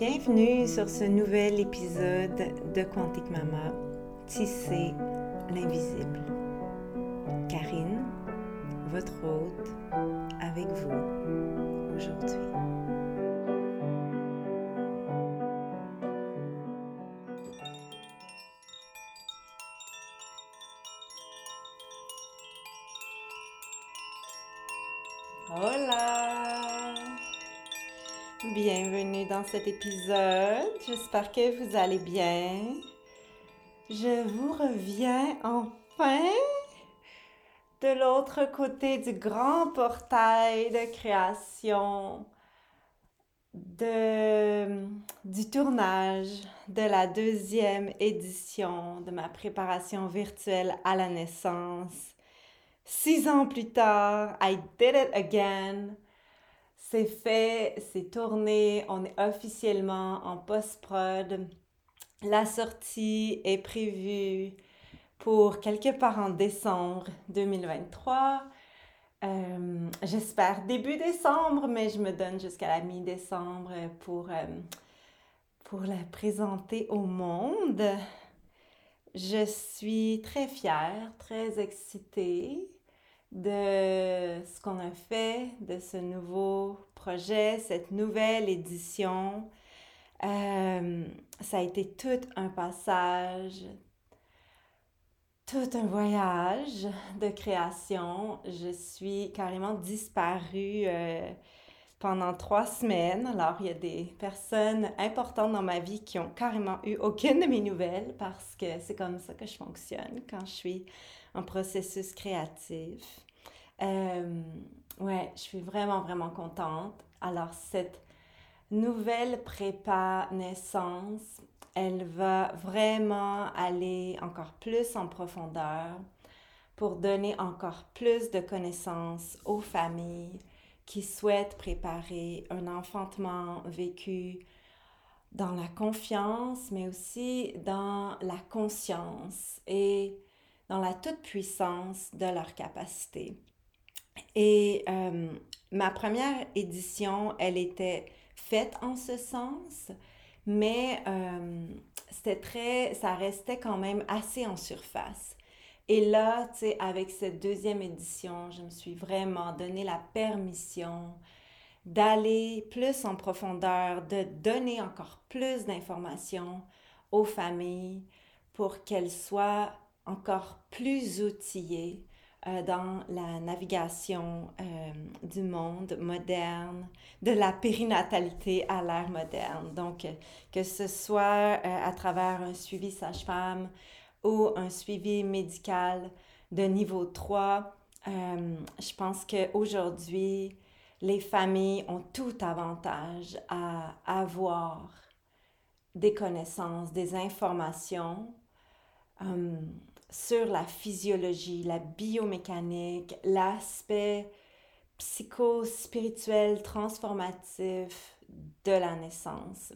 Bienvenue sur ce nouvel épisode de Quantique Mama, Tisser l'invisible. Karine, votre hôte, avec vous aujourd'hui. Cet épisode. J'espère que vous allez bien. Je vous reviens enfin de l'autre côté du grand portail de création du tournage de la deuxième édition de ma préparation virtuelle à la naissance Six ans plus tard, I did it again. C'est fait, c'est tourné, on est officiellement en post-prod. La sortie est prévue pour quelque part en décembre 2023. Euh, j'espère début décembre, mais je me donne jusqu'à la mi-décembre pour, euh, pour la présenter au monde. Je suis très fière, très excitée de ce qu'on a fait, de ce nouveau projet, cette nouvelle édition. Euh, ça a été tout un passage, tout un voyage de création. Je suis carrément disparue euh, pendant trois semaines. Alors, il y a des personnes importantes dans ma vie qui ont carrément eu aucune de mes nouvelles parce que c'est comme ça que je fonctionne quand je suis un processus créatif. Euh, ouais, je suis vraiment, vraiment contente. Alors, cette nouvelle prépa naissance, elle va vraiment aller encore plus en profondeur pour donner encore plus de connaissances aux familles qui souhaitent préparer un enfantement vécu dans la confiance, mais aussi dans la conscience et dans la toute-puissance de leur capacité. Et euh, ma première édition, elle était faite en ce sens, mais euh, c'était très, ça restait quand même assez en surface. Et là, tu sais, avec cette deuxième édition, je me suis vraiment donné la permission d'aller plus en profondeur, de donner encore plus d'informations aux familles pour qu'elles soient encore plus outillés euh, dans la navigation euh, du monde moderne, de la périnatalité à l'ère moderne. Donc, que ce soit euh, à travers un suivi sage-femme ou un suivi médical de niveau 3, je pense qu'aujourd'hui, les familles ont tout avantage à avoir des connaissances, des informations sur la physiologie, la biomécanique, l'aspect psycho-spirituel transformatif de la naissance.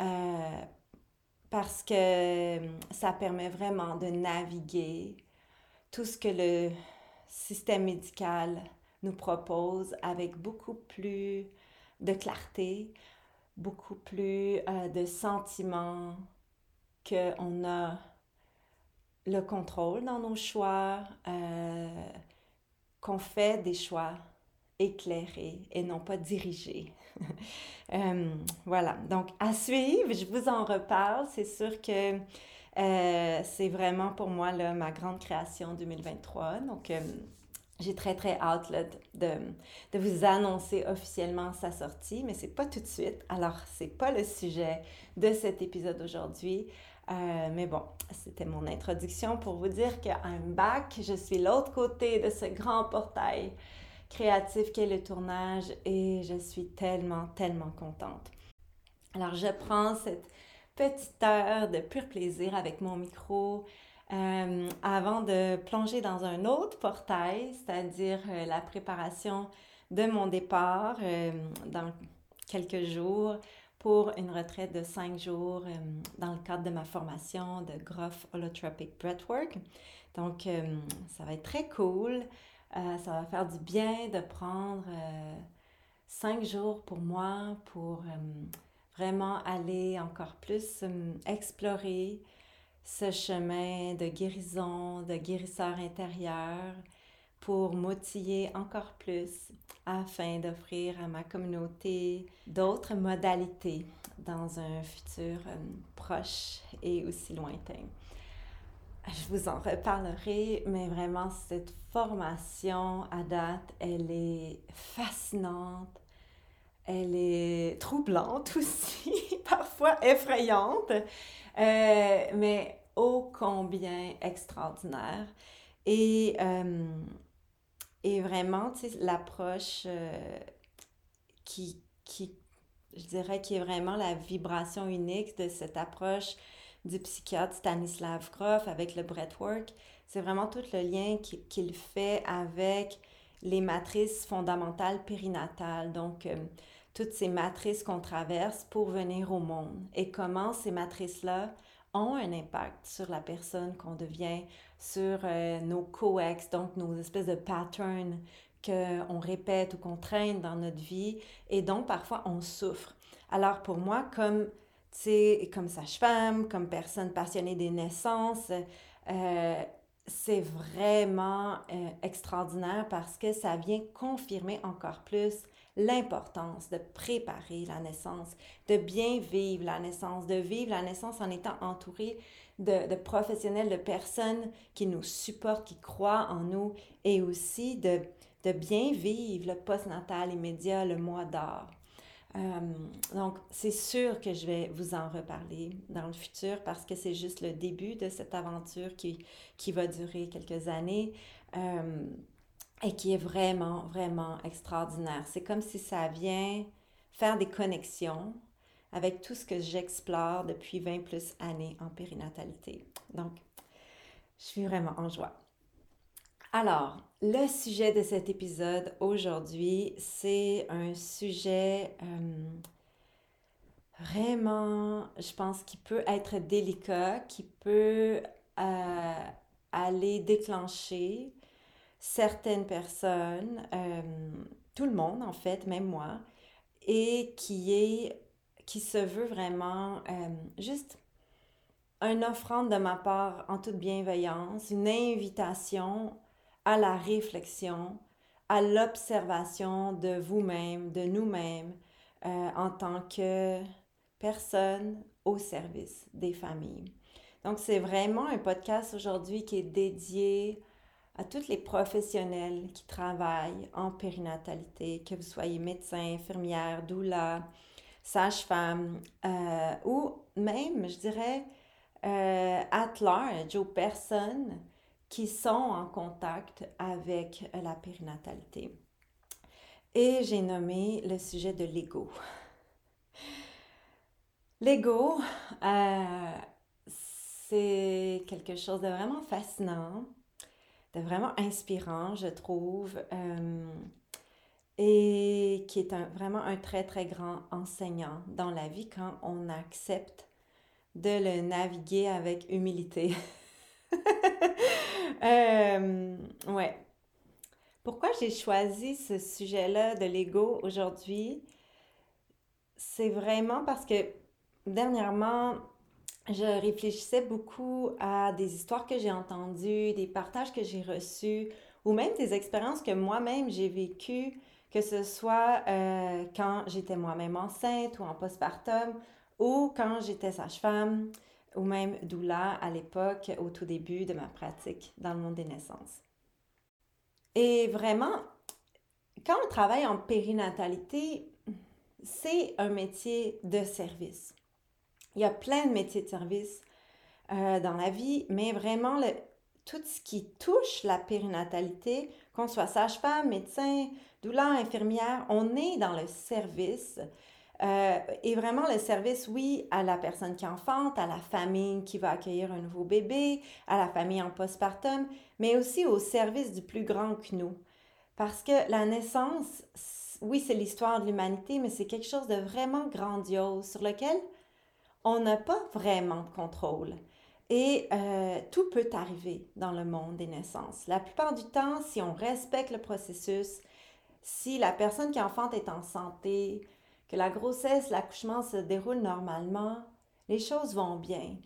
Euh, parce que ça permet vraiment de naviguer tout ce que le système médical nous propose avec beaucoup plus de clarté, beaucoup plus euh, de sentiments qu'on a le contrôle dans nos choix, euh, qu'on fait des choix éclairés et non pas dirigés. Euh, voilà, donc à suivre, je vous en reparle. C'est sûr que euh, c'est vraiment pour moi ma grande création 2023. Donc, j'ai très très hâte de, vous annoncer officiellement sa sortie, mais c'est pas tout de suite. Alors, c'est pas le sujet de cet épisode aujourd'hui. Euh, mais bon, c'était mon introduction pour vous dire qu'un bac, je suis l'autre côté de ce grand portail créatif qu'est le tournage et je suis tellement, tellement contente. Alors, je prends cette petite heure de pur plaisir avec mon micro euh, avant de plonger dans un autre portail, c'est-à-dire euh, la préparation de mon départ dans quelques jours pour une retraite de cinq jours euh, dans le cadre de ma formation de Groff Holotropic Breathwork. Donc, euh, ça va être très cool. Euh, ça va faire du bien de prendre cinq jours pour moi pour vraiment aller encore plus explorer ce chemin de guérison, de guérisseur intérieur pour m'outiller encore plus afin d'offrir à ma communauté d'autres modalités dans un futur proche et aussi lointain. Je vous en reparlerai, mais vraiment cette formation à date, elle est fascinante, elle est troublante aussi, parfois effrayante, euh, mais ô combien extraordinaire. Et, euh, et vraiment, l'approche euh, qui, qui, je dirais, qui est vraiment la vibration unique de cette approche du psychiatre Stanislav Grof avec le breathwork, c'est vraiment tout le lien qu'il fait avec les matrices fondamentales périnatales. Donc, toutes ces matrices qu'on traverse pour venir au monde et comment ces matrices-là ont un impact sur la personne qu'on devient, sur euh, nos coex, donc nos espèces de patterns qu'on répète ou qu'on traîne dans notre vie et donc parfois on souffre. Alors pour moi, comme, comme sage-femme, comme personne passionnée des naissances, euh, c'est vraiment euh, extraordinaire parce que ça vient confirmer encore plus l'importance de préparer la naissance, de bien vivre la naissance, de vivre la naissance en étant entouré de, professionnels, de personnes qui nous supportent, qui croient en nous et aussi de, de bien vivre le postnatal immédiat, le mois d'or. Euh, donc, c'est sûr que je vais vous en reparler dans le futur parce que c'est juste le début de cette aventure qui, qui va durer quelques années. Euh, et qui est vraiment, vraiment extraordinaire. C'est comme si ça vient faire des connexions avec tout ce que j'explore depuis 20 plus années en périnatalité. Donc, je suis vraiment en joie. Alors, le sujet de cet épisode aujourd'hui, c'est un sujet euh, vraiment, je pense, qui peut être délicat, qui peut euh, aller déclencher certaines personnes, euh, tout le monde en fait, même moi, et qui est qui se veut vraiment juste une offrande de ma part en toute bienveillance, une invitation à la réflexion, à l'observation de vous-même, de nous-mêmes, euh, en tant que personne au service des familles. Donc, c'est vraiment un podcast aujourd'hui qui est dédié à tous les professionnels qui travaillent en périnatalité, que vous soyez médecin, infirmière, doula, sage-femme, euh, ou même, je dirais, euh, at large, aux personnes qui sont en contact avec la périnatalité. Et j'ai nommé le sujet de l'ego. L'ego, euh, c'est quelque chose de vraiment fascinant vraiment inspirant, je trouve, euh, et qui est vraiment un très, très grand enseignant dans la vie quand on accepte de le naviguer avec humilité. euh, ouais. Pourquoi j'ai choisi ce sujet-là de l'ego aujourd'hui? C'est vraiment parce que dernièrement, je réfléchissais beaucoup à des histoires que j'ai entendues, des partages que j'ai reçus, ou même des expériences que moi-même j'ai vécues, que ce soit euh, quand j'étais moi-même enceinte ou en postpartum, ou quand j'étais sage-femme, ou même doula à l'époque, au tout début de ma pratique dans le monde des naissances. Et vraiment, quand on travaille en périnatalité, c'est un métier de service. Il y a plein de métiers de service euh, dans la vie, mais vraiment, tout ce qui touche la périnatalité, qu'on soit sage-femme, médecin, doula, infirmière, on est dans le service. Euh, et vraiment le service, oui, à la personne qui enfante, à la famille qui va accueillir un nouveau bébé, à la famille en postpartum, mais aussi au service du plus grand que nous. Parce que la naissance, oui, c'est l'histoire de l'humanité, mais c'est quelque chose de vraiment grandiose sur lequel on n'a pas vraiment de contrôle. Et euh, tout peut arriver dans le monde des naissances. La plupart du temps, si on respecte le processus, si la personne qui enfante est en santé, que la grossesse, l'accouchement se déroule normalement, les choses vont bien.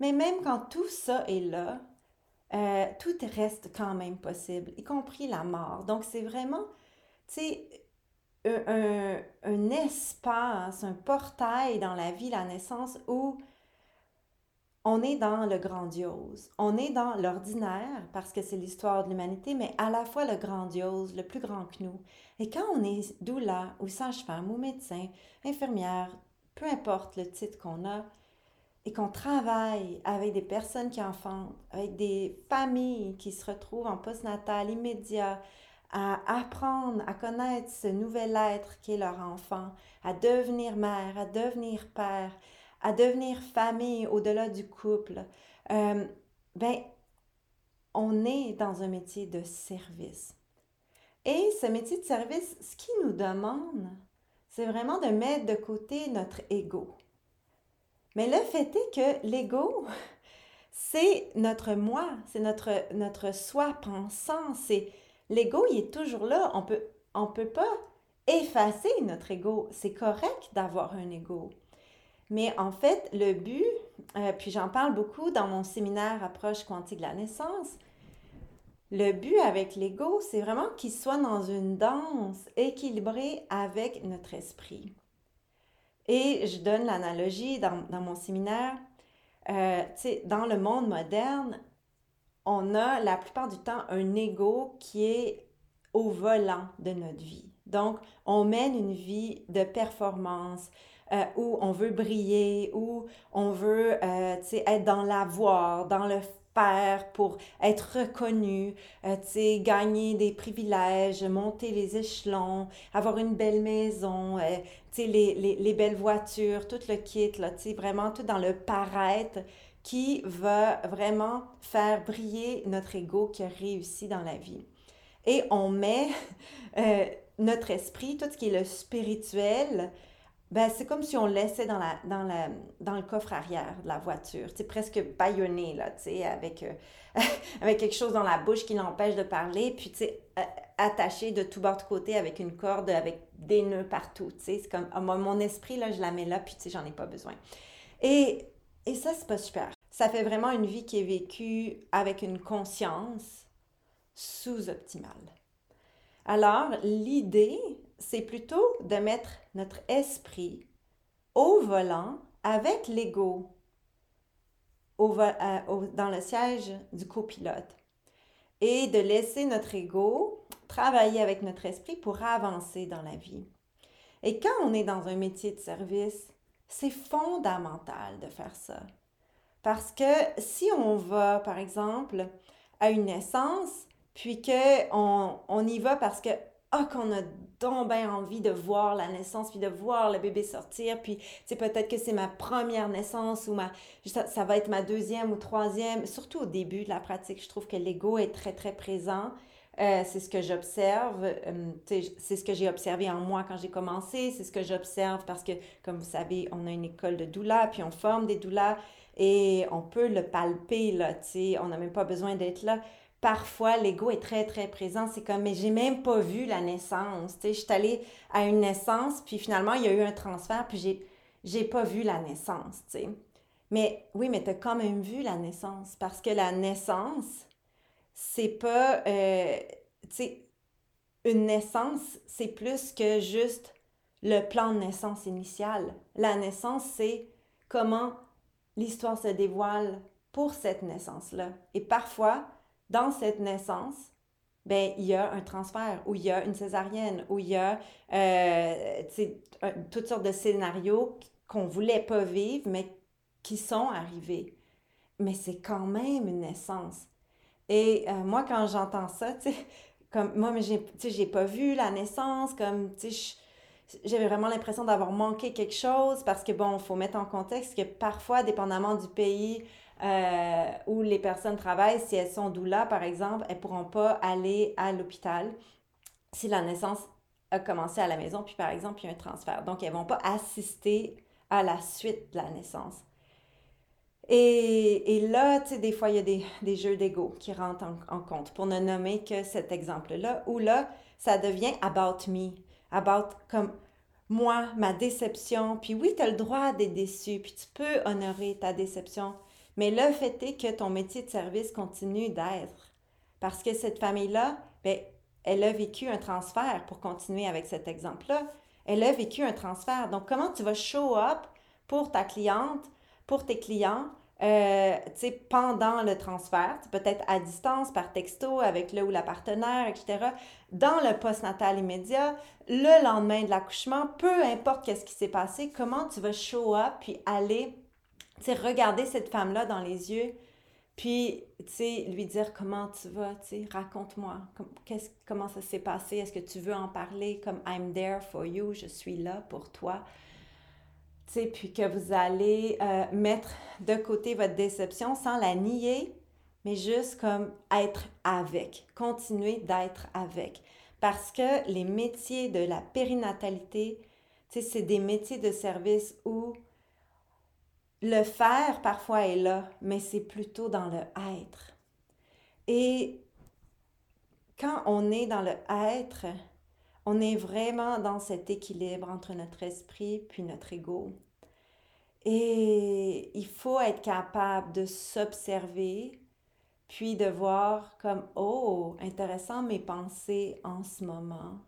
Mais même quand tout ça est là, euh, tout reste quand même possible, y compris la mort. Donc, c'est vraiment, tu sais, un, un, espace, un portail dans la vie, la naissance, où on est dans le grandiose, on est dans l'ordinaire, parce que c'est l'histoire de l'humanité, mais à la fois le grandiose, le plus grand que nous. Et quand on est doula, ou sage-femme, ou médecin, infirmière, peu importe le titre qu'on a, et qu'on travaille avec des personnes qui enfantent, avec des familles qui se retrouvent en postnatal immédiat, à apprendre à connaître ce nouvel être qui est leur enfant, à devenir mère, à devenir père, à devenir famille au-delà du couple, euh, ben, on est dans un métier de service. Et ce métier de service, ce qui nous demande, c'est vraiment de mettre de côté notre ego. Mais le fait est que l'ego, c'est notre moi, c'est notre, notre soi pensant, c'est l'ego, il est toujours là. On peut, on peut pas effacer notre ego. C'est correct d'avoir un ego. Mais en fait, le but, euh, puis j'en parle beaucoup dans mon séminaire Approche quantique de la naissance, le but avec l'ego, c'est vraiment qu'il soit dans une danse équilibrée avec notre esprit. Et je donne l'analogie dans, mon séminaire, euh, dans le monde moderne, on a la plupart du temps un ego qui est au volant de notre vie. Donc, on mène une vie de performance euh, où on veut briller, où on veut euh, être dans l'avoir, dans le faire pour être reconnu, euh, gagner des privilèges, monter les échelons, avoir une belle maison, euh, les, les, les, belles voitures, tout le kit, là, vraiment tout dans le paraître qui va vraiment faire briller notre ego qui a réussi dans la vie. Et on met euh, notre esprit, tout ce qui est le spirituel, ben, c'est comme si on laissait dans, la, dans, le coffre arrière de la voiture, c'est presque baïonné, là, avec, euh, avec quelque chose dans la bouche qui l'empêche de parler, puis, sais, attaché de tout bord de côté avec une corde, avec des nœuds partout, c'est comme, ah, mon esprit, là, je la mets là, puis, j'en ai pas besoin. Et, et ça, c'est pas super. Ça fait vraiment une vie qui est vécue avec une conscience sous-optimale. Alors, l'idée, c'est plutôt de mettre notre esprit au volant avec l'ego euh, dans le siège du copilote et de laisser notre ego travailler avec notre esprit pour avancer dans la vie. Et quand on est dans un métier de service, c'est fondamental de faire ça. Parce que si on va, par exemple, à une naissance, puis qu'on on y va parce que ah, qu'on a donc bien envie de voir la naissance, puis de voir le bébé sortir, puis c'est peut-être que c'est ma première naissance ou ma, ça, va être ma deuxième ou troisième, surtout au début de la pratique, je trouve que l'ego est très, très présent. Euh, c'est ce que j'observe, euh, c'est ce que j'ai observé en moi quand j'ai commencé, c'est ce que j'observe parce que, comme vous savez, on a une école de doula, puis on forme des doulas et on peut le palper, là, on n'a même pas besoin d'être là parfois l'ego est très très présent. C'est comme, mais j'ai même pas vu la naissance. Tu sais, je suis allée à une naissance, puis finalement il y a eu un transfert, puis j'ai, j'ai pas vu la naissance. Tu sais. Mais oui, mais tu as quand même vu la naissance parce que la naissance, c'est pas, euh, tu sais, une naissance, c'est plus que juste le plan de naissance initial. La naissance, c'est comment l'histoire se dévoile pour cette naissance-là. Et parfois, dans cette naissance, ben, il y a un transfert, ou il y a une césarienne, ou il y a euh, toutes sortes de scénarios qu'on voulait pas vivre, mais qui sont arrivés. Mais c'est quand même une naissance. Et euh, moi, quand j'entends ça, comme moi, mais j'ai, pas vu la naissance, comme, tu sais, j'avais vraiment l'impression d'avoir manqué quelque chose parce que, bon, faut mettre en contexte que parfois, dépendamment du pays, euh, où les personnes travaillent, si elles sont doula, par exemple, elles ne pourront pas aller à l'hôpital si la naissance a commencé à la maison, puis par exemple, il y a un transfert. Donc, elles ne vont pas assister à la suite de la naissance. Et, et là, tu sais, des fois, il y a des, des jeux d'ego qui rentrent en, en, compte, pour ne nommer que cet exemple-là, où là, ça devient about me, about comme moi, ma déception, puis oui, tu as le droit d'être déçu, puis tu peux honorer ta déception, mais le fait est que ton métier de service continue d'être. Parce que cette famille-là, ben, elle a vécu un transfert, pour continuer avec cet exemple-là, elle a vécu un transfert. Donc, comment tu vas show up pour ta cliente, pour tes clients, euh, pendant le transfert, peut-être à distance, par texto, avec le ou la partenaire, etc., dans le post-natal immédiat, le lendemain de l'accouchement, peu importe qu'est-ce qui s'est passé, comment tu vas show up, puis aller, regarder cette femme-là dans les yeux, puis, tu sais, lui dire comment tu vas, tu sais, raconte-moi, comment ça s'est passé, est-ce que tu veux en parler, comme I'm there for you, je suis là pour toi. Puis que vous allez euh, mettre de côté votre déception sans la nier, mais juste comme être avec, continuer d'être avec. Parce que les métiers de la périnatalité, c'est des métiers de service où le faire parfois est là, mais c'est plutôt dans le être. Et quand on est dans le être, on est vraiment dans cet équilibre entre notre esprit puis notre ego. Et il faut être capable de s'observer, puis de voir comme, oh, intéressant mes pensées en ce moment.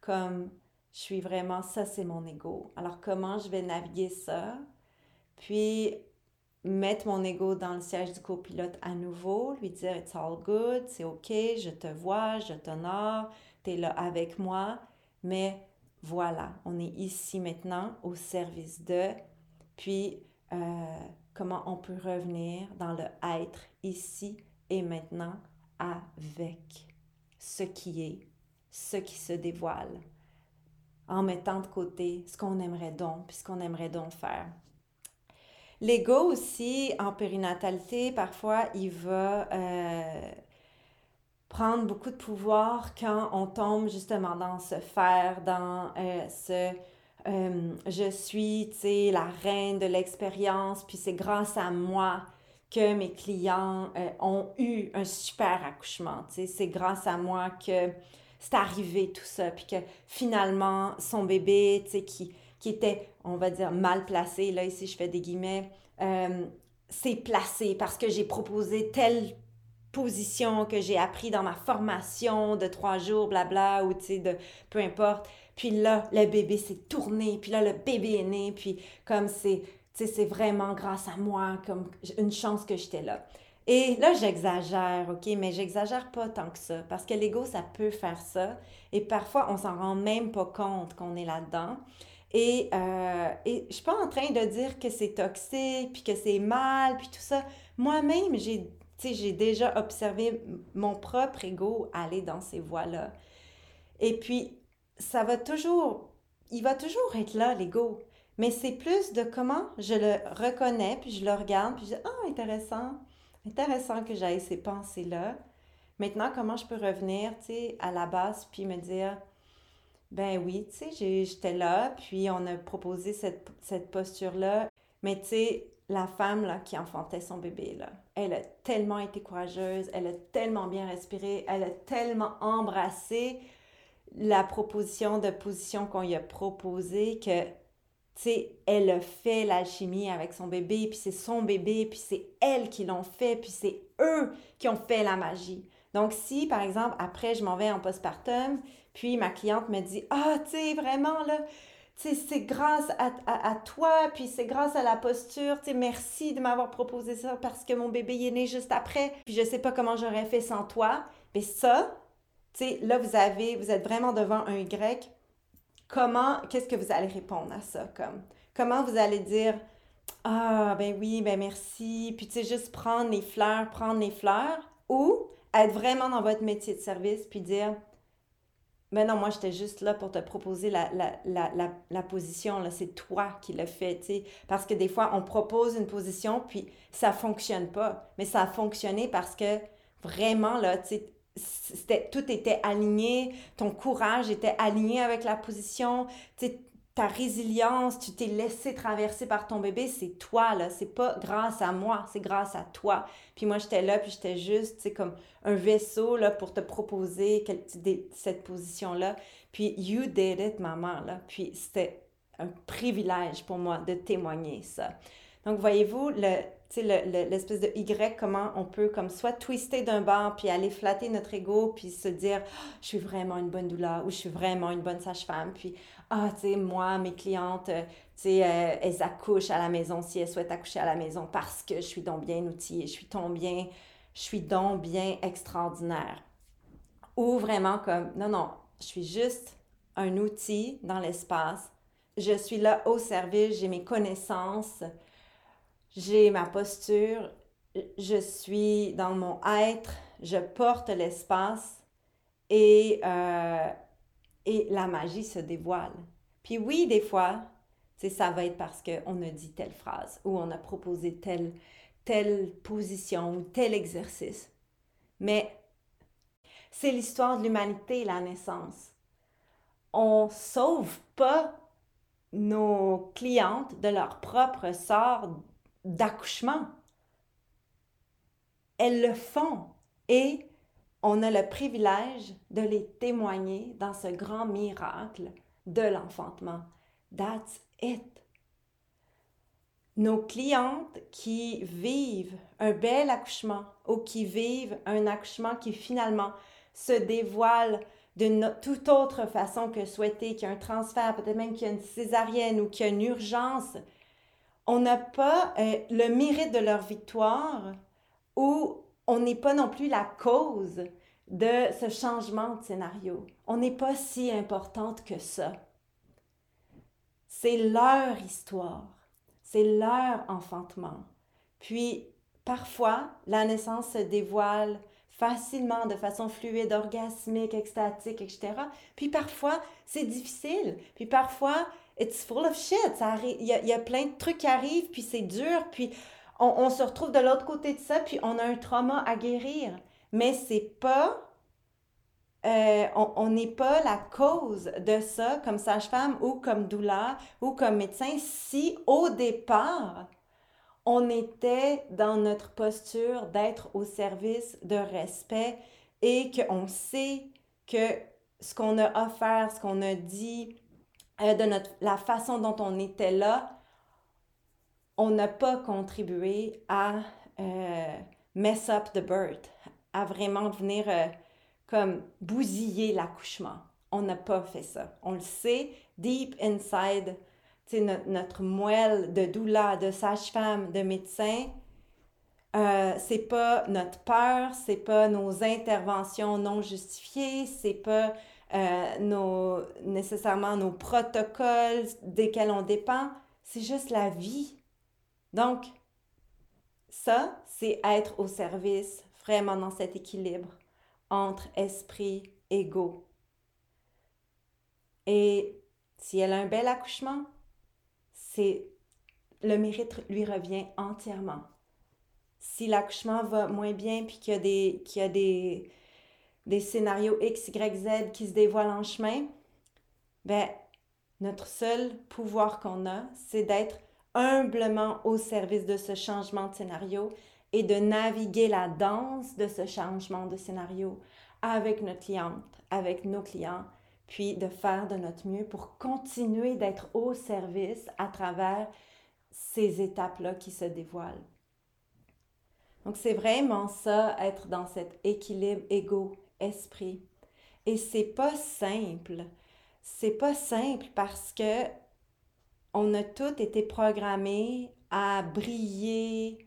Comme, je suis vraiment, ça c'est mon ego. Alors comment je vais naviguer ça? Puis mettre mon ego dans le siège du copilote à nouveau, lui dire It's all good, c'est OK, je te vois, je t'honore, tu es là avec moi, mais voilà, on est ici maintenant au service de puis, euh, comment on peut revenir dans le être ici et maintenant avec ce qui est, ce qui se dévoile, en mettant de côté ce qu'on aimerait donc, puis ce qu'on aimerait donc faire. L'ego aussi, en périnatalité, parfois, il va euh, prendre beaucoup de pouvoir quand on tombe justement dans ce faire, dans euh, ce euh, je suis, tu sais, la reine de l'expérience, puis c'est grâce à moi que mes clients ont eu un super accouchement, tu sais, c'est grâce à moi que c'est arrivé tout ça, puis que finalement, son bébé, tu sais, qui, qui était, on va dire, mal placé, là, ici, je fais des guillemets, euh, s'est placé parce que j'ai proposé telle position que j'ai appris dans ma formation de trois jours, blabla, ou tu sais, de peu importe. Puis là, le bébé s'est tourné, puis là, le bébé est né, puis comme c'est, tu sais, c'est vraiment grâce à moi, comme une chance que j'étais là. Et là, j'exagère, OK, mais j'exagère pas tant que ça, parce que l'ego, ça peut faire ça, et parfois, on s'en rend même pas compte qu'on est là-dedans. Et, euh, et je suis pas en train de dire que c'est toxique, puis que c'est mal, puis tout ça. Moi-même, j'ai j'ai déjà observé mon propre ego aller dans ces voies-là. Et puis, ça va toujours, il va toujours être là, l'ego. Mais c'est plus de comment je le reconnais, puis je le regarde, puis je dis, ah, intéressant, intéressant que j'aille ces pensées-là. Maintenant, comment je peux revenir, tu sais, à la base, puis me dire, ben oui, tu sais, j'étais là, puis on a proposé cette, cette posture-là. Mais tu sais, la femme là, qui enfantait son bébé, là, elle a tellement été courageuse, elle a tellement bien respiré, elle a tellement embrassé la proposition de position qu'on lui a proposée que, tu sais, elle a fait l'alchimie avec son bébé, puis c'est son bébé, puis c'est elle qui l'ont fait, puis c'est eux qui ont fait la magie. Donc, si, par exemple, après, je m'en vais en postpartum, puis ma cliente me dit, ah, tu sais, vraiment, là, c'est grâce à, toi, puis c'est grâce à la posture. merci de m'avoir proposé ça parce que mon bébé est né juste après, puis je sais pas comment j'aurais fait sans toi. Mais ça, là, vous avez, vous êtes vraiment devant un Y. Comment, qu'est-ce que vous allez répondre à ça? Comme, comment vous allez dire, ah, ben oui, ben merci, puis tu sais, juste prendre les fleurs, prendre les fleurs, ou être vraiment dans votre métier de service, puis dire, ben non, moi, j'étais juste là pour te proposer la, la, la, la, position. Là. C'est toi qui l'as fait, tu sais. Parce que des fois, on propose une position, puis ça fonctionne pas. Mais ça a fonctionné parce que vraiment, là, sais, tout était aligné, ton courage était aligné avec la position, ta résilience, tu t'es laissé traverser par ton bébé, c'est toi, là. C'est pas grâce à moi, c'est grâce à toi. Puis moi, j'étais là, puis j'étais juste, tu sais, comme un vaisseau, là, pour te proposer cette position-là. Puis you did it, maman, là. Puis c'était un privilège pour moi de témoigner ça. Donc, voyez-vous, le, l'espèce de Y, comment on peut comme soit twister d'un bord, puis aller flatter notre ego, puis se dire ah, je suis vraiment une bonne doula ou je suis vraiment une bonne sage-femme, puis ah, tu sais, moi, mes clientes, euh, tu sais, euh, elles accouchent à la maison si elles souhaitent accoucher à la maison parce que je suis donc bien outillée, je suis donc bien, je suis donc bien extraordinaire. Ou vraiment comme, non, non, je suis juste un outil dans l'espace. Je suis là au service, j'ai mes connaissances, j'ai ma posture, je suis dans mon être, je porte l'espace et, euh, et la magie se dévoile. Puis oui, des fois, ça va être parce qu'on a dit telle phrase ou on a proposé telle, telle position ou tel exercice. Mais c'est l'histoire de l'humanité, la naissance. On sauve pas nos clientes de leur propre sort d'accouchement. Elles le font et on a le privilège de les témoigner dans ce grand miracle de l'enfantement. That's it. Nos clientes qui vivent un bel accouchement ou qui vivent un accouchement qui finalement se dévoile d'une toute autre façon que souhaité, qu'il y a un transfert, peut-être même qu'il y a une césarienne ou qu'il y a une urgence, on n'a pas euh, le mérite de leur victoire ou on n'est pas non plus la cause de ce changement de scénario. On n'est pas si importante que ça. C'est leur histoire, c'est leur enfantement. Puis, parfois, la naissance se dévoile facilement, de façon fluide, orgasmique, extatique, etc. Puis parfois, c'est difficile. Puis parfois, it's full of shit. Il y y a, plein de trucs qui arrivent, puis c'est dur, puis on, se retrouve de l'autre côté de ça, puis on a un trauma à guérir. Mais c'est pas. Euh, on n'est pas la cause de ça comme sage-femme ou comme doula ou comme médecin si au départ on était dans notre posture d'être au service de respect et qu'on sait que ce qu'on a offert, ce qu'on a dit, euh, de notre, la façon dont on était là, on n'a pas contribué à euh, mess up the birth, à vraiment venir euh, comme bousiller l'accouchement. On n'a pas fait ça. On le sait, deep inside, notre, notre moelle de doula, de sage-femme, de médecin, euh, c'est pas notre peur, c'est pas nos interventions non justifiées, c'est pas euh, nos, nécessairement nos protocoles desquels on dépend, c'est juste la vie. Donc, ça, c'est être au service vraiment dans cet équilibre entre esprit, ego. Et si elle a un bel accouchement, c'est le mérite lui revient entièrement. Si l'accouchement va moins bien puis qu'il y a des, qu'il y a des scénarios X, Y, Z qui se dévoilent en chemin, ben, notre seul pouvoir qu'on a, c'est d'être humblement au service de ce changement de scénario et de naviguer la danse de ce changement de scénario avec notre cliente, avec nos clients, puis de faire de notre mieux pour continuer d'être au service à travers ces étapes-là qui se dévoilent. Donc c'est vraiment ça, être dans cet équilibre ego esprit. Et c'est pas simple. C'est pas simple parce que on a tous été programmés à briller,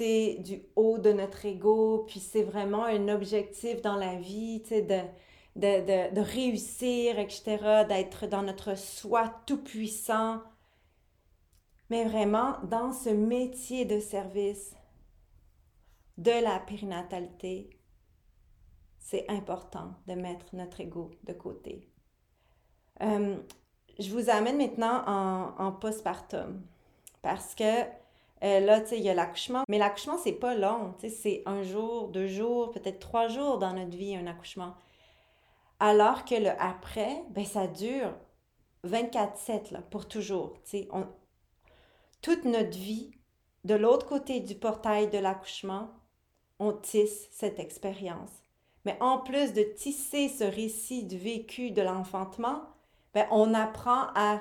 du haut de notre ego, puis c'est vraiment un objectif dans la vie, de, de, de, de, réussir, etc., d'être dans notre soi tout-puissant. Mais vraiment, dans ce métier de service de la périnatalité, c'est important de mettre notre ego de côté. Euh, je vous amène maintenant en, en postpartum parce que euh, là, tu sais, il y a l'accouchement, mais l'accouchement, c'est pas long, tu sais, c'est un jour, deux jours, peut-être trois jours dans notre vie, un accouchement. Alors que le après, ben ça dure 24-7, pour toujours. On... Toute notre vie, de l'autre côté du portail de l'accouchement, on tisse cette expérience. Mais en plus de tisser ce récit du vécu de l'enfantement, ben, on apprend à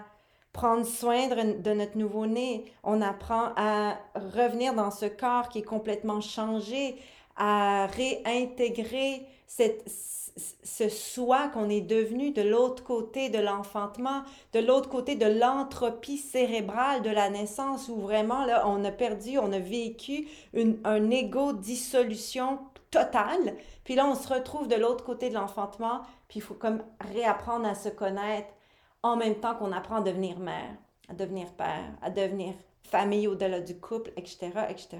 prendre soin de, notre nouveau-né, on apprend à revenir dans ce corps qui est complètement changé, à réintégrer cette, ce soi qu'on est devenu de l'autre côté de l'enfantement, de l'autre côté de l'entropie cérébrale de la naissance où vraiment là on a perdu, on a vécu une, un égo dissolution totale. Puis là on se retrouve de l'autre côté de l'enfantement, puis il faut comme réapprendre à se connaître en même temps qu'on apprend à devenir mère, à devenir père, à devenir famille au-delà du couple, etc., etc.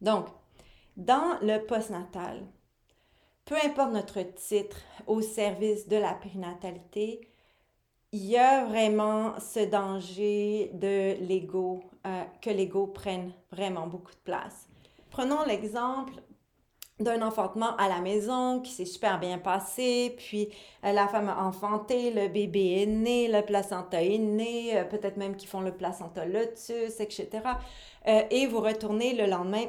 Donc, dans le postnatal, peu importe notre titre au service de la périnatalité, il y a vraiment ce danger de l'ego, euh, que l'ego prenne vraiment beaucoup de place. Prenons l'exemple d'un enfantement à la maison qui s'est super bien passé, puis euh, la femme a enfanté, le bébé est né, le placenta est né, euh, peut-être même qu'ils font le placenta lotus, etc. et vous retournez le lendemain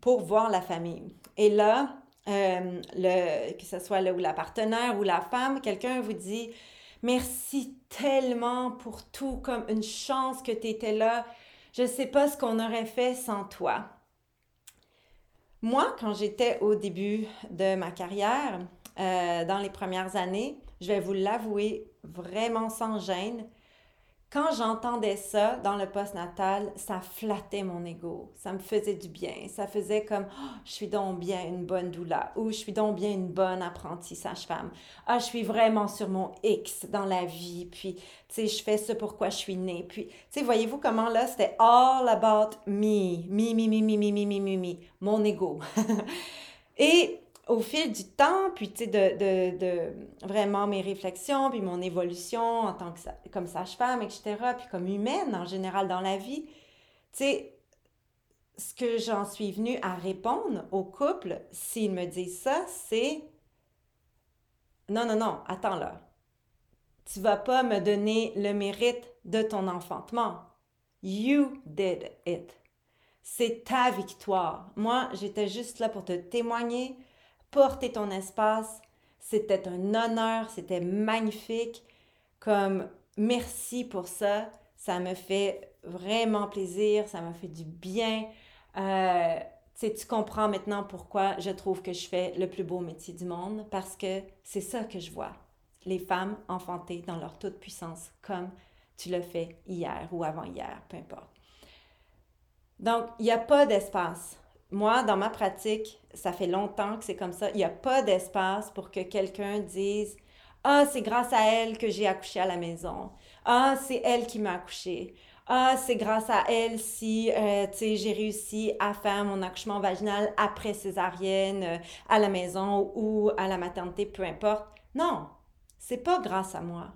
pour voir la famille. Et là, euh, le, que ce soit la partenaire ou la femme, quelqu'un vous dit merci tellement pour tout, comme une chance que tu étais là. Je ne sais pas ce qu'on aurait fait sans toi. Moi, quand j'étais au début de ma carrière, euh, dans les premières années, je vais vous l'avouer vraiment sans gêne, quand j'entendais ça dans le post-natal, ça flattait mon ego. Ça me faisait du bien. Ça faisait comme oh, je suis donc bien une bonne doula ou je suis donc bien une bonne apprentie sage-femme. Ah, je suis vraiment sur mon X dans la vie. Puis, tu sais, je fais ce pourquoi je suis née. Puis, tu sais, voyez-vous comment là, c'était all about me. Me, me, me, me, me, me, me, me, me. Mon ego. Et au fil du temps, puis sais, de, de, vraiment mes réflexions, puis mon évolution en tant que sage-femme, etc., puis comme humaine en général dans la vie, tu sais, ce que j'en suis venue à répondre au couple, s'ils me disent ça, c'est non, non, non, attends là. Tu vas pas me donner le mérite de ton enfantement. You did it. C'est ta victoire. Moi, j'étais juste là pour te témoigner porter ton espace. C'était un honneur, c'était magnifique. Comme merci pour ça. Ça me fait vraiment plaisir, ça m'a fait du bien. Euh, tu comprends maintenant pourquoi je trouve que je fais le plus beau métier du monde, parce que c'est ça que je vois. Les femmes enfantées dans leur toute puissance, comme tu le fais hier ou avant-hier, peu importe. Donc, il n'y a pas d'espace moi, dans ma pratique, ça fait longtemps que c'est comme ça. Il n'y a pas d'espace pour que quelqu'un dise Ah, c'est grâce à elle que j'ai accouché à la maison. Ah, c'est elle qui m'a accouché. Ah, c'est grâce à elle si euh, j'ai réussi à faire mon accouchement vaginal après césarienne euh, à la maison ou à la maternité, peu importe. Non, c'est pas grâce à moi.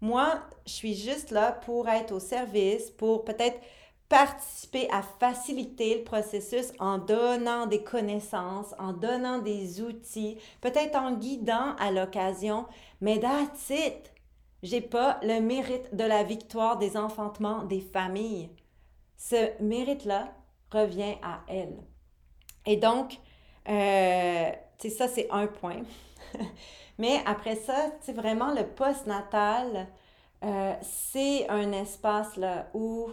Moi, je suis juste là pour être au service, pour peut-être participer à faciliter le processus en donnant des connaissances, en donnant des outils, peut-être en guidant à l'occasion, mais that's it. J'ai pas le mérite de la victoire des enfantements des familles. Ce mérite-là revient à elle. Et donc, euh, tu sais, ça, c'est un point. mais après ça, c'est vraiment le post-natal, euh, c'est un espace là où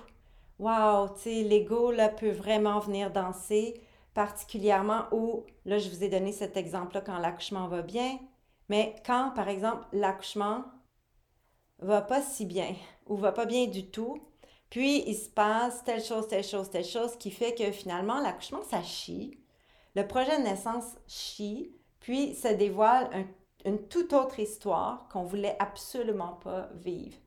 wow, tu sais, l'ego peut vraiment venir danser, particulièrement où, là, je vous ai donné cet exemple-là quand l'accouchement va bien, mais quand, par exemple, l'accouchement va pas si bien ou va pas bien du tout, puis il se passe telle chose, telle chose, telle chose qui fait que finalement, l'accouchement, ça chie. Le projet de naissance chie, puis ça dévoile une toute autre histoire qu'on voulait absolument pas vivre.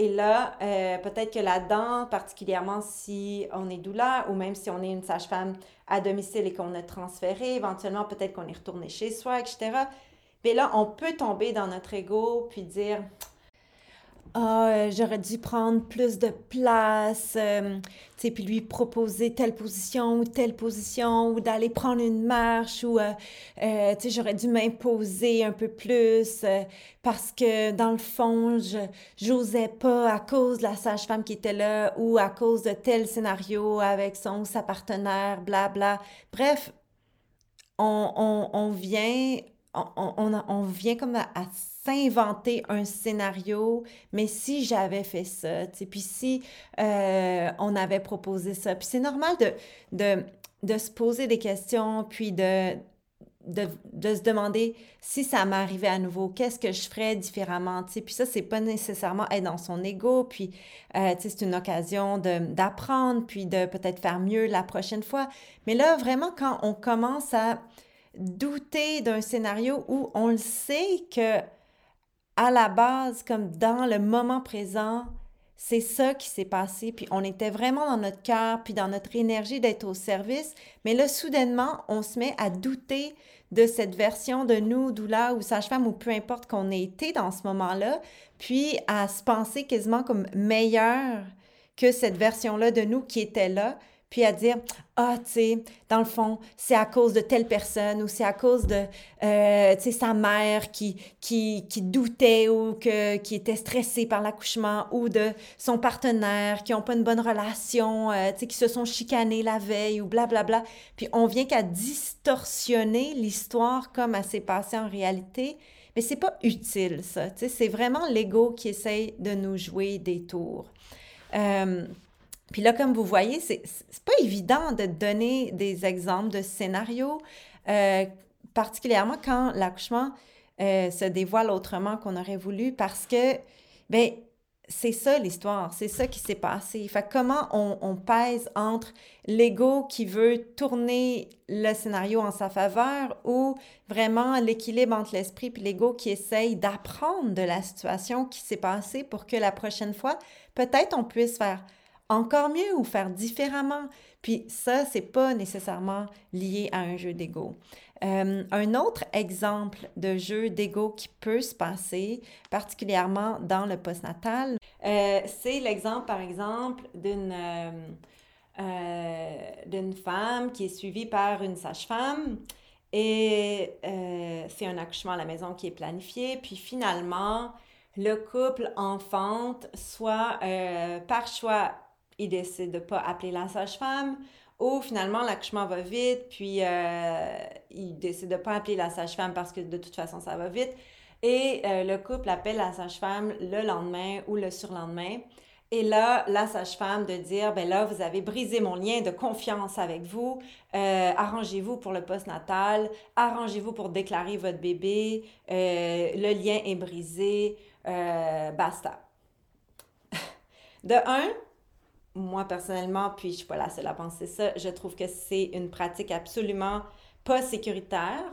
Et là, euh, peut-être que là-dedans, particulièrement si on est douleur ou même si on est une sage-femme à domicile et qu'on a transféré, éventuellement peut-être qu'on est retourné chez soi, etc. Mais là, on peut tomber dans notre ego puis dire ah, euh, j'aurais dû prendre plus de place, euh, tu sais, puis lui proposer telle position ou telle position, ou d'aller prendre une marche, ou, euh, tu sais, j'aurais dû m'imposer un peu plus parce que, dans le fond, je j'osais pas à cause de la sage-femme qui était là, ou à cause de tel scénario avec son sa partenaire, bla, bla. Bref, on, on, on vient, on, on, on, vient comme à inventer un scénario, mais si j'avais fait ça, puis si euh, on avait proposé ça, puis c'est normal de, de, de, se poser des questions, puis de, de, de se demander si ça m'arrivait à nouveau, qu'est-ce que je ferais différemment, tu sais, puis ça, c'est pas nécessairement être dans son ego, puis, euh, c'est une occasion d'apprendre, puis de peut-être faire mieux la prochaine fois, mais là, vraiment, quand on commence à douter d'un scénario où on le sait que à la base, comme dans le moment présent, c'est ça qui s'est passé, puis on était vraiment dans notre cœur, puis dans notre énergie d'être au service, mais là, soudainement, on se met à douter de cette version de nous, doula ou sage-femme, ou peu importe qu'on ait été dans ce moment-là, puis à se penser quasiment comme meilleur que cette version-là de nous qui était là, puis à dire ah tu sais dans le fond c'est à cause de telle personne ou c'est à cause de euh, tu sais sa mère qui qui qui doutait ou que qui était stressée par l'accouchement ou de son partenaire qui ont pas une bonne relation euh, tu sais qui se sont chicanés la veille ou blablabla puis on vient qu'à distorsionner l'histoire comme elle s'est passée en réalité. Mais c'est pas utile ça tu sais c'est vraiment l'ego qui essaye de nous jouer des tours. Euh, puis là, comme vous voyez, c'est pas évident de donner des exemples de scénarios, euh, particulièrement quand l'accouchement euh, se dévoile autrement qu'on aurait voulu, parce que, ben, c'est ça l'histoire, c'est ça qui s'est passé. Fait comment on, on pèse entre l'ego qui veut tourner le scénario en sa faveur ou vraiment l'équilibre entre l'esprit et l'ego qui essaye d'apprendre de la situation qui s'est passée pour que la prochaine fois, peut-être on puisse faire encore mieux ou faire différemment. Puis ça, c'est pas nécessairement lié à un jeu d'ego. Euh, un autre exemple de jeu d'ego qui peut se passer, particulièrement dans le postnatal, euh, c'est l'exemple, par exemple, d'une euh, d'une femme qui est suivie par une sage-femme et c'est un accouchement à la maison qui est planifié, puis finalement, le couple enfante soit par choix il décide de pas appeler la sage-femme ou finalement l'accouchement va vite, puis euh, il décide de pas appeler la sage-femme parce que de toute façon ça va vite. Et euh, le couple appelle la sage-femme le lendemain ou le surlendemain. Et là, la sage-femme de dire, ben là, vous avez brisé mon lien de confiance avec vous, euh, arrangez-vous pour le postnatal, arrangez-vous pour déclarer votre bébé, le lien est brisé, basta. De un, moi personnellement, puis je suis pas la seule à penser ça, je trouve que c'est une pratique absolument pas sécuritaire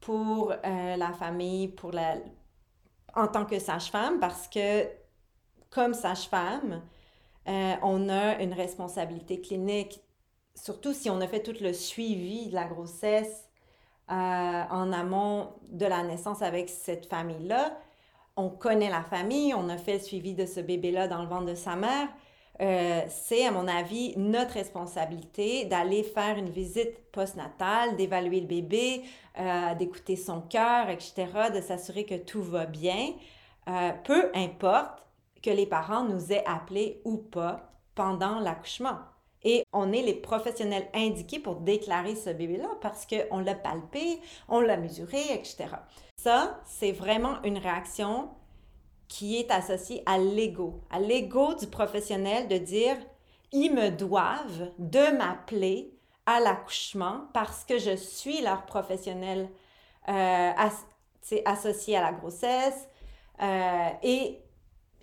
pour euh, la famille, pour la en tant que sage-femme, parce que comme sage-femme, euh, on a une responsabilité clinique, surtout si on a fait tout le suivi de la grossesse euh, en amont de la naissance avec cette famille-là. On connaît la famille, on a fait le suivi de ce bébé-là dans le ventre de sa mère. Euh, c'est, à mon avis, notre responsabilité d'aller faire une visite postnatale, d'évaluer le bébé, euh, d'écouter son cœur, etc., de s'assurer que tout va bien, euh, peu importe que les parents nous aient appelés ou pas pendant l'accouchement. Et on est les professionnels indiqués pour déclarer ce bébé-là parce qu'on l'a palpé, on l'a mesuré, etc. Ça, c'est vraiment une réaction qui est associé à l'ego, à l'ego du professionnel de dire ils me doivent de m'appeler à l'accouchement parce que je suis leur professionnel euh, associé à la grossesse euh, et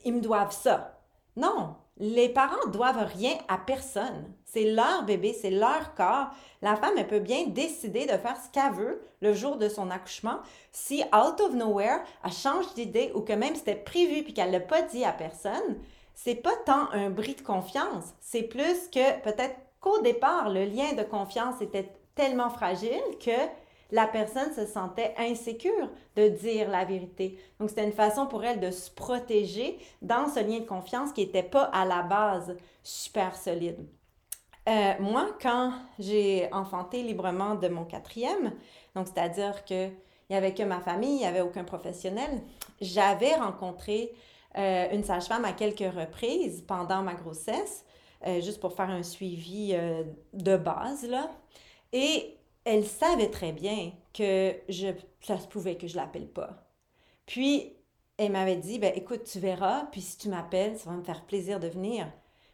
ils me doivent ça. Non, les parents doivent rien à personne. C'est leur bébé, c'est leur corps. La femme, elle peut bien décider de faire ce qu'elle veut le jour de son accouchement. Si out of nowhere, elle change d'idée ou que même c'était prévu puis qu'elle l'a pas dit à personne, c'est pas tant un bris de confiance. C'est plus que peut-être qu'au départ, le lien de confiance était tellement fragile que la personne se sentait insécure de dire la vérité. Donc, c'était une façon pour elle de se protéger dans ce lien de confiance qui n'était pas à la base super solide. Euh, moi, quand j'ai enfanté librement de mon quatrième, donc c'est-à-dire que il n'y avait que ma famille, il n'y avait aucun professionnel, j'avais rencontré euh, une sage-femme à quelques reprises pendant ma grossesse, euh, juste pour faire un suivi de base, là. Et elle savait très bien que je, ça se pouvait que je l'appelle pas. Puis, elle m'avait dit, ben écoute, tu verras, puis si tu m'appelles, ça va me faire plaisir de venir.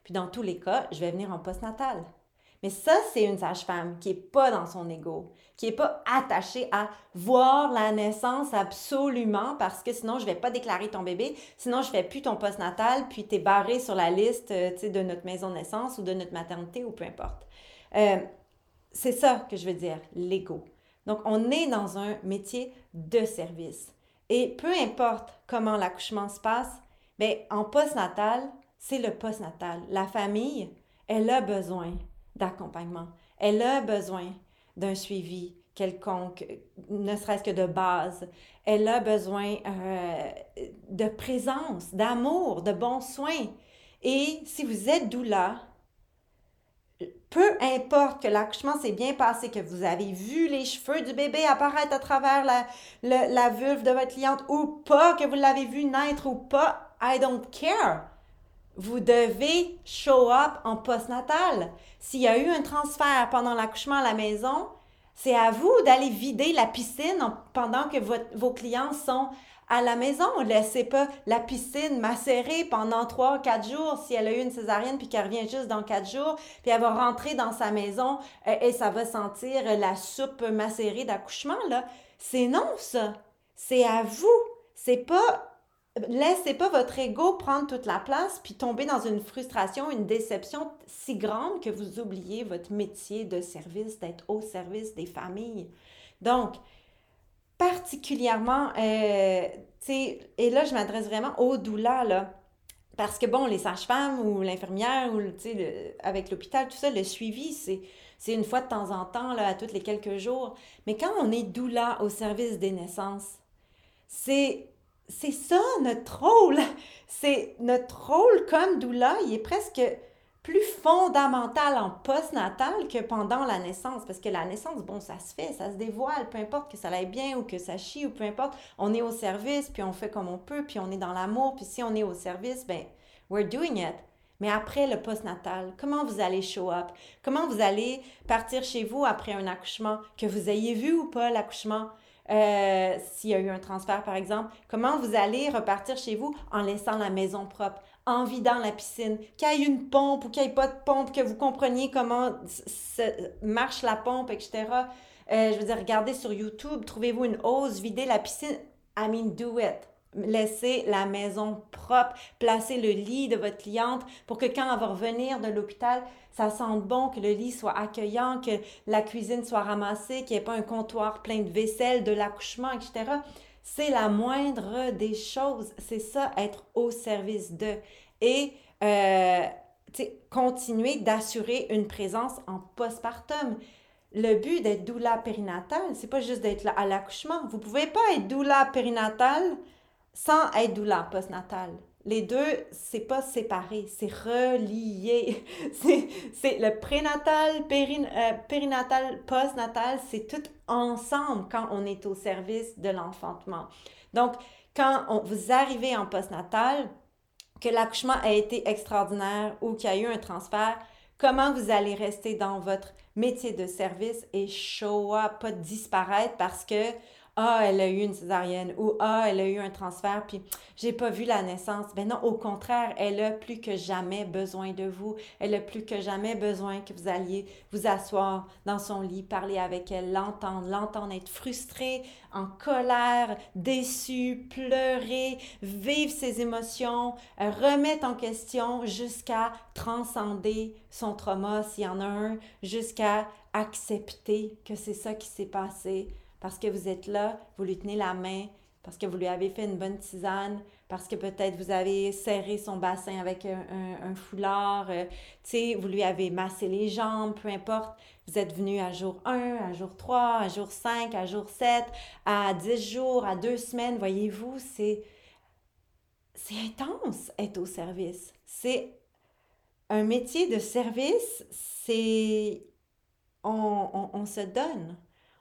Puis dans tous les cas, je vais venir en postnatal. Mais ça, c'est une sage-femme qui n'est pas dans son ego, qui n'est pas attachée à voir la naissance absolument parce que sinon, je ne vais pas déclarer ton bébé, sinon, je ne fais plus ton postnatal, puis tu es barré sur la liste euh, de notre maison de naissance ou de notre maternité ou peu importe. Euh, c'est ça que je veux dire, l'ego. Donc, on est dans un métier de service. Et peu importe comment l'accouchement se passe, bien, en postnatal, c'est le postnatal. La famille, elle a besoin d'accompagnement. Elle a besoin d'un suivi quelconque, ne serait-ce que de base. Elle a besoin euh, de présence, d'amour, de bons soins. Et si vous êtes doula, peu importe que l'accouchement s'est bien passé, que vous avez vu les cheveux du bébé apparaître à travers la, vulve de votre cliente ou pas, que vous l'avez vu naître ou pas, I don't care. Vous devez show up en postnatal. S'il y a eu un transfert pendant l'accouchement à la maison, c'est à vous d'aller vider la piscine pendant que vos clients sont à la maison. Laissez pas la piscine macérer pendant trois, quatre jours si elle a eu une césarienne puis qu'elle revient juste dans quatre jours, puis elle va rentrer dans sa maison euh, et ça va sentir la soupe macérée d'accouchement, là. C'est non, ça. C'est à vous. C'est pas laissez pas votre ego prendre toute la place puis tomber dans une frustration, une déception si grande que vous oubliez votre métier de service, d'être au service des familles. Donc, particulièrement, euh, tu sais, et là, je m'adresse vraiment aux doulas, là. Parce que, bon, les sages-femmes ou l'infirmière ou, tu sais, avec l'hôpital, tout ça, le suivi, c'est, une fois de temps en temps, là, à tous les quelques jours. Mais quand on est doula au service des naissances, c'est, c'est ça notre rôle. C'est notre rôle comme doula, il est presque plus fondamentale en postnatal que pendant la naissance. Parce que la naissance, bon, ça se fait, ça se dévoile, peu importe que ça aille bien ou que ça chie ou peu importe. On est au service, puis on fait comme on peut, puis on est dans l'amour. Puis si on est au service, ben, we're doing it. Mais après le postnatal, comment vous allez show up? Comment vous allez partir chez vous après un accouchement, que vous ayez vu ou pas l'accouchement? Euh, s'il y a eu un transfert, par exemple, comment vous allez repartir chez vous en laissant la maison propre, en vidant la piscine, qu'il y ait une pompe ou qu'il n'y ait pas de pompe, que vous compreniez comment marche la pompe, etc. Euh, je veux dire, regardez sur YouTube, trouvez-vous une hose, videz la piscine. I mean, do it. Laissez la maison propre, placez le lit de votre cliente pour que quand elle va revenir de l'hôpital, ça sente bon, que le lit soit accueillant, que la cuisine soit ramassée, qu'il n'y ait pas un comptoir plein de vaisselle, de l'accouchement, etc. C'est la moindre des choses. C'est ça, être au service de. Et euh, continuer d'assurer une présence en postpartum. Le but d'être doula périnatale, c'est pas juste d'être là à l'accouchement. Vous pouvez pas être doula périnatale sans être doula postnatale. Les deux, c'est pas séparé, c'est relié. c'est le prénatal, euh, périnatal, postnatal, c'est tout ensemble quand on est au service de l'enfantement. Donc, quand vous arrivez en postnatal, que l'accouchement a été extraordinaire ou qu'il y a eu un transfert, comment vous allez rester dans votre métier de service et show up, pas disparaître parce que ah, elle a eu une césarienne ou Ah, elle a eu un transfert, puis j'ai pas vu la naissance. Ben non, au contraire, elle a plus que jamais besoin de vous. Elle a plus que jamais besoin que vous alliez vous asseoir dans son lit, parler avec elle, l'entendre, l'entendre être frustrée, en colère, déçue, pleurer, vivre ses émotions, euh, remettre en question jusqu'à transcender son trauma s'il y en a un, jusqu'à accepter que c'est ça qui s'est passé parce que vous êtes là, vous lui tenez la main, parce que vous lui avez fait une bonne tisane, parce que peut-être vous avez serré son bassin avec un, foulard, euh, tu sais, vous lui avez massé les jambes, peu importe. Vous êtes venu à jour 1, à jour 3, à jour 5, à jour 7, à 10 jours, à 2 semaines, voyez-vous, c'est c'est intense être au service. C'est un métier de service, c'est on, on, se donne.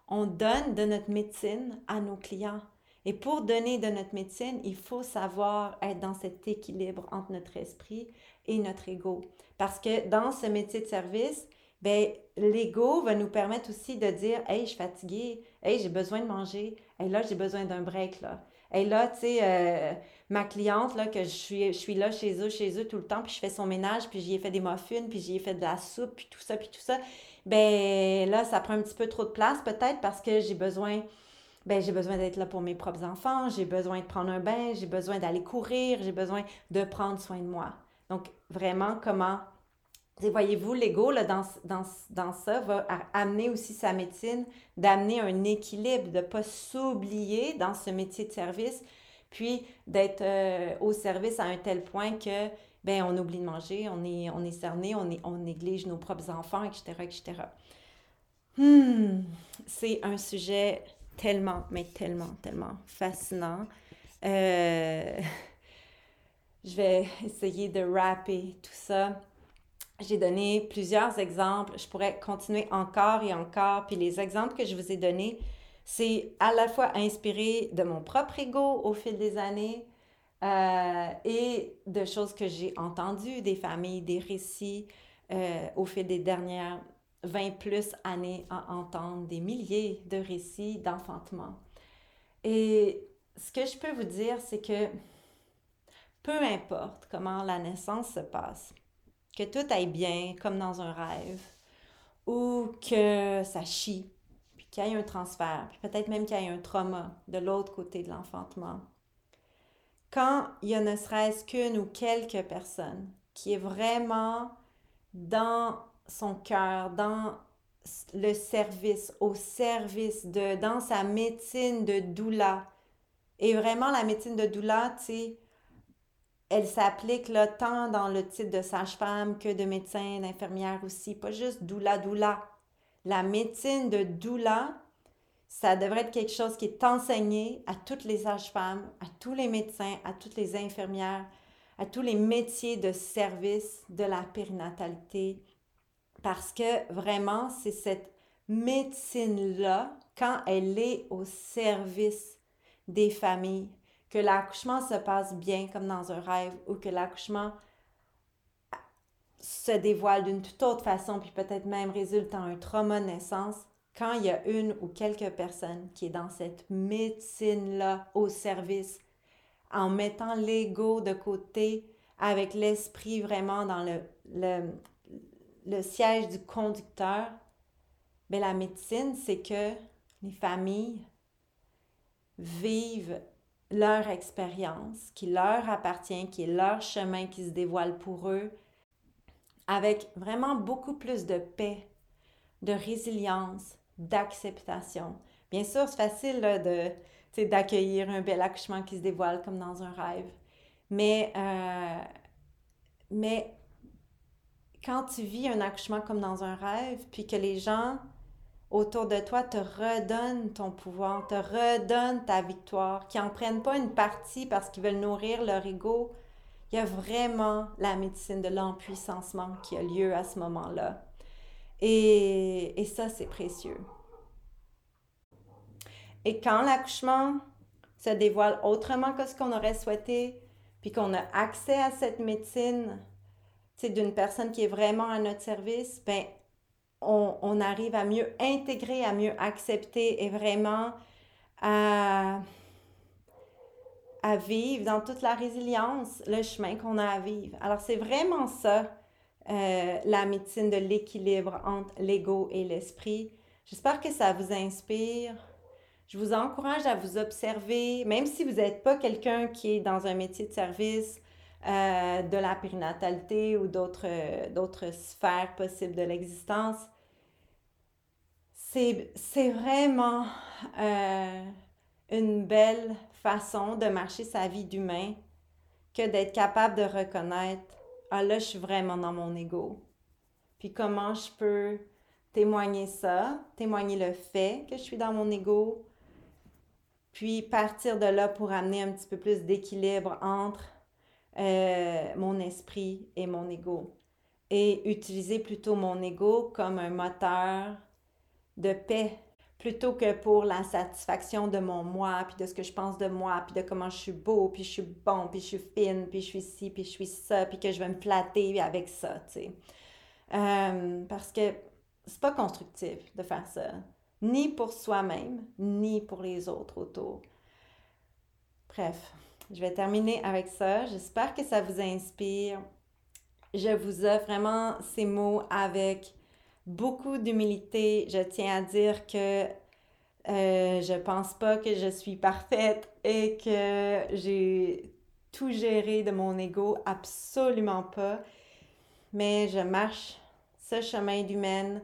On donne de notre médecine à nos clients. Et pour donner de notre médecine, il faut savoir être dans cet équilibre entre notre esprit et notre ego. Parce que dans ce métier de service, ben, l'ego va nous permettre aussi de dire Hey, je suis fatiguée, hey, j'ai besoin de manger, hey, là, j'ai besoin d'un break. Là. Et là, tu sais, euh, ma cliente, là, que je suis, je suis là chez eux, chez eux tout le temps, puis je fais son ménage, puis j'y ai fait des muffins, puis j'y ai fait de la soupe, puis tout ça, puis tout ça. Ben là, ça prend un petit peu trop de place, peut-être, parce que j'ai besoin, ben j'ai besoin d'être là pour mes propres enfants, j'ai besoin de prendre un bain, j'ai besoin d'aller courir, j'ai besoin de prendre soin de moi. Donc, vraiment, comment voyez-vous, l'ego, dans, dans, dans, ça, va amener aussi sa médecine, d'amener un équilibre, de ne pas s'oublier dans ce métier de service, puis d'être euh, au service à un tel point que, ben on oublie de manger, on est, on est cerné, on, est, on néglige nos propres enfants, etc., etc. Hmm, c'est un sujet tellement, mais tellement, tellement fascinant. Euh, je vais essayer de rapper tout ça. J'ai donné plusieurs exemples. Je pourrais continuer encore et encore. Puis les exemples que je vous ai donnés, c'est à la fois inspiré de mon propre ego au fil des années euh, et de choses que j'ai entendues, des familles, des récits euh, au fil des dernières 20 plus années à entendre des milliers de récits d'enfantement. Et ce que je peux vous dire, c'est que peu importe comment la naissance se passe, que tout aille bien comme dans un rêve, ou que ça chie, puis qu'il y ait un transfert, puis peut-être même qu'il y ait un trauma de l'autre côté de l'enfantement. Quand il y a ne serait-ce qu'une ou quelques personnes qui est vraiment dans son cœur, dans le service, au service de, dans sa médecine de doula. Et vraiment, la médecine de doula, tu sais, elle s'applique là, tant dans le titre de sage-femme que de médecin, d'infirmière aussi, pas juste doula doula. La médecine de doula, ça devrait être quelque chose qui est enseigné à toutes les sages-femmes, à tous les médecins, à toutes les infirmières, à tous les métiers de service de la périnatalité, parce que vraiment, c'est cette médecine-là, quand elle est au service des familles, que l'accouchement se passe bien comme dans un rêve ou que l'accouchement se dévoile d'une toute autre façon, puis peut-être même résulte en un trauma de naissance, quand il y a une ou quelques personnes qui est dans cette médecine-là au service, en mettant l'ego de côté, avec l'esprit vraiment dans le, le, le siège du conducteur, mais ben, la médecine, c'est que les familles vivent leur expérience, qui leur appartient, qui est leur chemin qui se dévoile pour eux, avec vraiment beaucoup plus de paix, de résilience, d'acceptation. Bien sûr, c'est facile de d'accueillir un bel accouchement qui se dévoile comme dans un rêve. Mais, euh, mais quand tu vis un accouchement comme dans un rêve, puis que les gens autour de toi te redonnent ton pouvoir, te redonnent ta victoire, qui n'en prennent pas une partie parce qu'ils veulent nourrir leur ego. Il y a vraiment la médecine de l'empuissancement qui a lieu à ce moment-là. Et, et ça, c'est précieux. Et quand l'accouchement se dévoile autrement que ce qu'on aurait souhaité, puis qu'on a accès à cette médecine d'une personne qui est vraiment à notre service, ben on, arrive à mieux intégrer, à mieux accepter et vraiment à, à vivre dans toute la résilience le chemin qu'on a à vivre. Alors c'est vraiment ça, euh, la médecine de l'équilibre entre l'ego et l'esprit. J'espère que ça vous inspire. Je vous encourage à vous observer, même si vous n'êtes pas quelqu'un qui est dans un métier de service, euh, de la périnatalité ou d'autres, sphères possibles de l'existence. C'est, c'est vraiment euh, une belle façon de marcher sa vie d'humain que d'être capable de reconnaître ah là je suis vraiment dans mon ego. Puis comment je peux témoigner ça, témoigner le fait que je suis dans mon ego, puis partir de là pour amener un petit peu plus d'équilibre entre euh, mon esprit et mon ego. Et utiliser plutôt mon ego comme un moteur de paix plutôt que pour la satisfaction de mon moi, puis de ce que je pense de moi, puis de comment je suis beau, puis je suis bon, puis je suis fine, puis je suis ci, puis je suis ça, puis que je vais me flatter avec ça, tu sais. Euh, parce que c'est pas constructif de faire ça, ni pour soi-même, ni pour les autres autour. Bref, je vais terminer avec ça. J'espère que ça vous inspire. Je vous offre vraiment ces mots avec beaucoup d'humilité. Je tiens à dire que euh, je pense pas que je suis parfaite et que j'ai tout géré de mon ego. Absolument pas. Mais je marche ce chemin d'humaine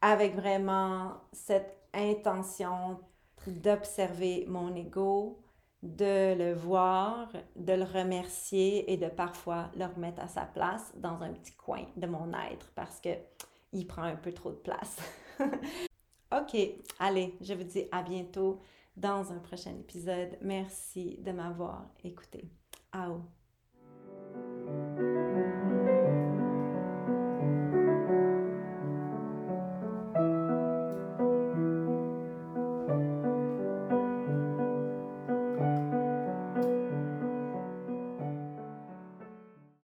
avec vraiment cette intention d'observer mon ego, de le voir, de le remercier et de parfois le remettre à sa place dans un petit coin de mon être parce que il prend un peu trop de place. ok, allez, je vous dis à bientôt dans un prochain épisode. Merci de m'avoir écouté. Au